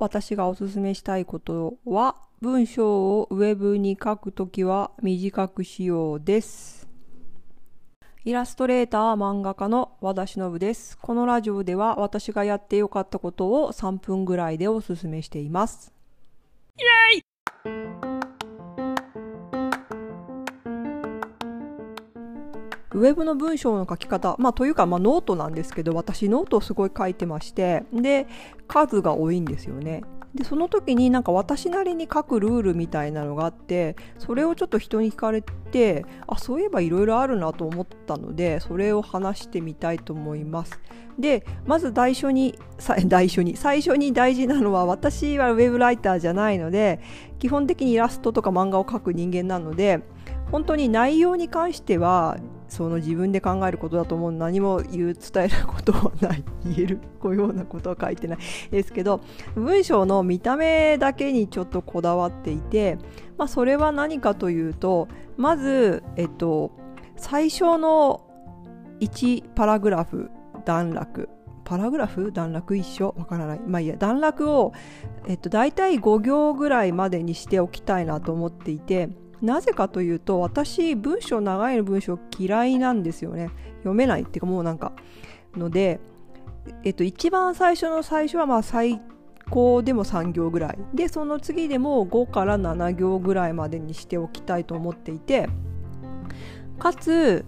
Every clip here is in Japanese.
私がおすすめしたいことは文章をウェブに書くときは短くしようです。イラストレーター漫画家の和田忍です。このラジオでは私がやってよかったことを3分ぐらいでおすすめしています。ウェブの文章の書き方、まあ、というか、まあ、ノートなんですけど私ノートをすごい書いてましてで数が多いんですよね。でその時になんか私なりに書くルールみたいなのがあってそれをちょっと人に聞かれてあそういえばいろいろあるなと思ったのでそれを話してみたいと思います。でまず最初に 最初に最初に大事なのは私はウェブライターじゃないので基本的にイラストとか漫画を描く人間なので本当に内容に関してはその自分で考えることだと思う。何も言う伝えることはない。言えるこういうようなことは書いてないですけど文章の見た目だけにちょっとこだわっていて、まあ、それは何かというとまず、えっと、最初の1パラグラフ段落。パラグラフ段落一緒？わからない。まあいいや。段落を、えっと、大体5行ぐらいまでにしておきたいなと思っていてなぜかというと私文章長い文章嫌いなんですよね。読めないっていうかもうなんかので、えっと、一番最初の最初はまあ最高でも3行ぐらい。でその次でも5から7行ぐらいまでにしておきたいと思っていてかつ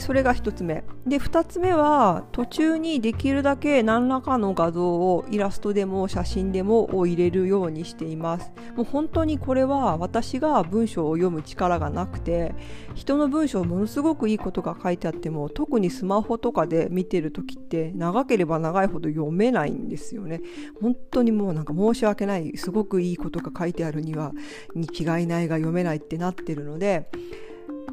それが1つ目。で2つ目は途中にできるだけ何らかの画像をイラストでも写真でもを入れるようにしています。もう本当にこれは私が文章を読む力がなくて人の文章ものすごくいいことが書いてあっても特にスマホとかで見てる時って長ければ長いほど読めないんですよね。本当にもうなんか申し訳ないすごくいいことが書いてあるにはに違いないが読めないってなってるので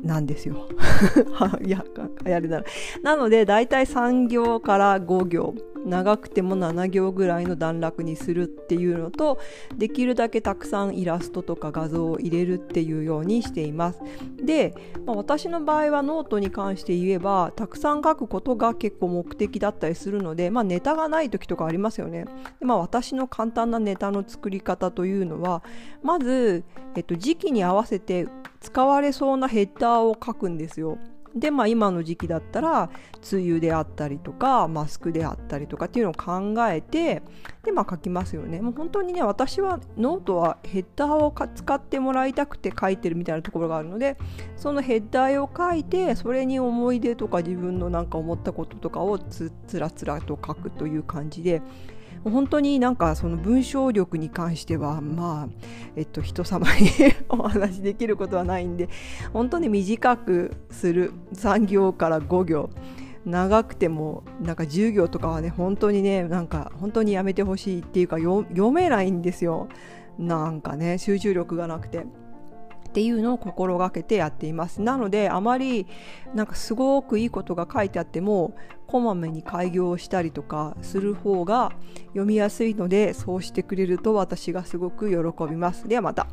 なんですよ。いや、やるなら。なので、だいたい3行から5行、長くても7行ぐらいの段落にするっていうのと、できるだけたくさんイラストとか画像を入れるっていうようにしています。で、まあ、私の場合はノートに関して言えば、たくさん書くことが結構目的だったりするので、まあ、ネタがない時とかありますよね。でまあ、私の簡単なネタの作り方というのは、まず、えっと、時期に合わせて使われそうなヘッダーを書くんですよ。でまあ今の時期だったら梅雨であったりとかマスクであったりとかっていうのを考えてでまあ書きますよね。もう本当にね私はノートはヘッダーを使ってもらいたくて書いてるみたいなところがあるのでそのヘッダーを書いてそれに思い出とか自分のなんか思ったこととかをつつらつらと書くという感じで本当になんかその文章力に関してはまあえっと人様に お話しできることはないんで本当に短くする3行から5行長くてもなんか10行とかはね本当にねなんか本当にやめてほしいっていうか読めないんですよなんかね集中力がなくて。っていうのを心がけてやっていますなのであまりなんかすごくいいことが書いてあってもこまめに開業したりとかする方が読みやすいのでそうしてくれると私がすごく喜びますではまた。